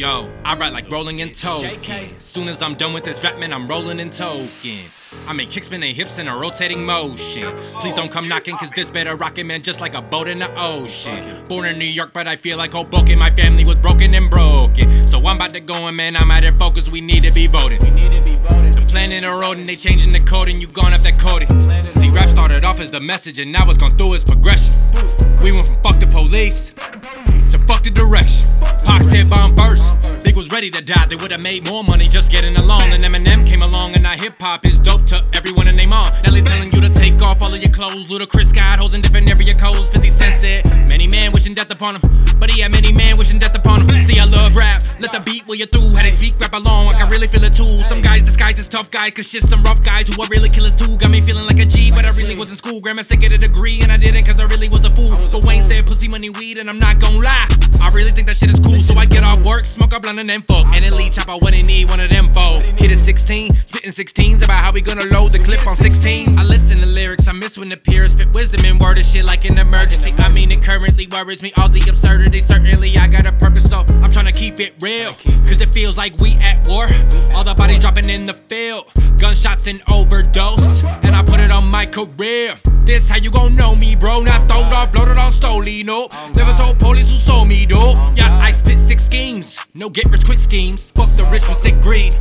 Yo, I write like rolling in token. Soon as I'm done with this rap, man, I'm rolling in token. I make kicks spin their hips in a rotating motion. Please don't come knocking, cause this better rockin', man, just like a boat in the ocean. Born in New York, but I feel like Hoboken. My family was broken and broken. So I'm about to go in, man, I'm out here focused, we need to be voting. The road and they changing the code, and you gone off that coding. See, rap started off as the message, and now it's gone through its progression. We went from fuck the police Big was ready to die. They would have made more money just getting along. And Eminem came along, and now hip hop is dope to everyone in their mom. They telling you to take off all of your clothes. Ludacris got holes in different area codes. 50 Cent said, many men wishing death upon him. But he had many men wishing death upon him. See, I love rap. Let the beat where you through. How they speak, rap along. I can really feel it too. Some guys disguise as tough guys, cause shit, some rough guys who are really killers too. Got me feeling like a G, but I really was in school. Grandma said get a degree, and I didn't cause I really was a fool. But Wayne said pussy, money, weed, and I'm not gon' lie. I really think that shit is cool, so I get off work, smoke up blunt and then fuck. And lead chop when they need one of them four. Hit it 16, spitting 16s about how we gonna load the clip on 16. I listen to lyrics, I miss when the peers spit wisdom and word of shit like an emergency. I mean, it currently worries me, all the absurdity. Certainly, I got a purpose, so I'm trying to keep it real. Cause it feels like we at war. All the bodies dropping in the field, gunshots and overdose. And I put it on my career. This how you gon' know me, bro. Not thrown off, loaded on Stoli, no. Never told police who sold me, though. No get rich quick schemes. Fuck the rich with sick greed.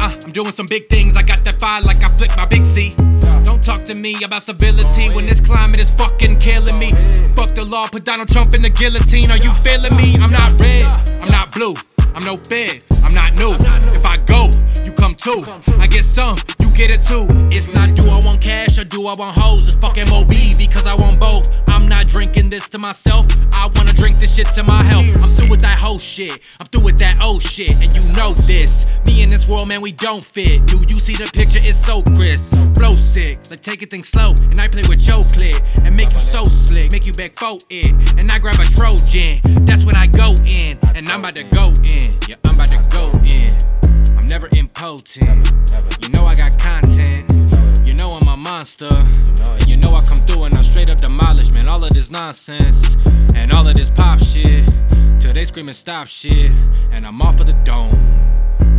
Uh, I'm doing some big things. I got that fire like I flicked my big C. Don't talk to me about civility when this climate is fucking killing me. Fuck the law, put Donald Trump in the guillotine. Are you feeling me? I'm not red, I'm not blue, I'm no fed, I'm not new. If I go, you come too. I get some, you get it too. It's not do I want cash or do I want hoes? It's fucking Mob because I want both. I'm not drinking this to myself. I wanna drink this shit to my shit. I'm through with that old shit, and you know this. Me in this world, man, we don't fit. Do you see the picture? It's so crisp. Flow sick. Let's take it things slow. And I play with your clip and make you so slick. Make you beg for it. And I grab a Trojan. That's when I go in. And I'm about to go in. Yeah, I'm about to go in. I'm never impotent. You know I got content. You know I'm a monster. And you know I come through and I this nonsense and all of this pop shit. Till they screaming stop shit. And I'm off of the dome.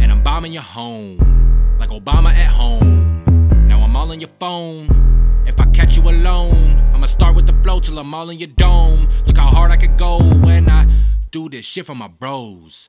And I'm bombing your home. Like Obama at home. Now I'm all on your phone. If I catch you alone, I'ma start with the flow till I'm all in your dome. Look how hard I could go when I do this shit for my bros.